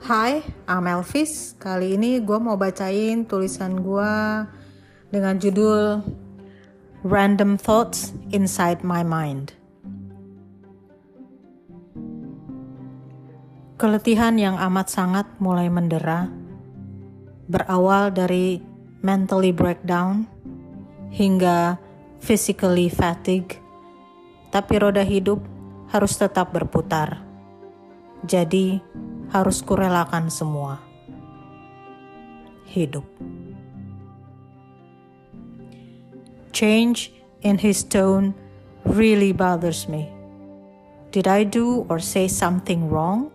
Hai, I'm Elvis. Kali ini gue mau bacain tulisan gue dengan judul Random Thoughts Inside My Mind. Keletihan yang amat sangat mulai mendera, berawal dari mentally breakdown hingga physically fatigue, tapi roda hidup harus tetap berputar. Jadi, harus kurelakan semua. Hidup. Change in his tone really bothers me. Did I do or say something wrong?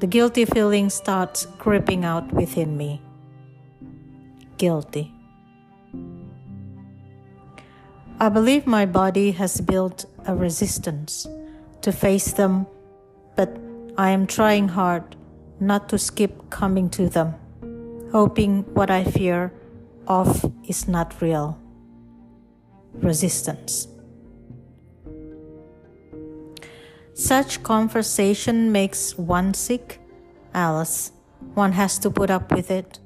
The guilty feeling starts creeping out within me. Guilty. I believe my body has built a resistance to face them, but I am trying hard not to skip coming to them, hoping what I fear of is not real. Resistance. Such conversation makes one sick, Alice. One has to put up with it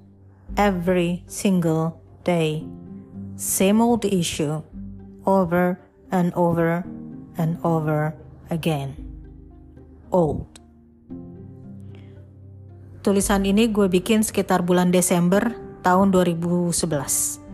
every single day. Same old issue, over and over and over again. Old. Tulisan ini gue bikin sekitar bulan Desember tahun 2011.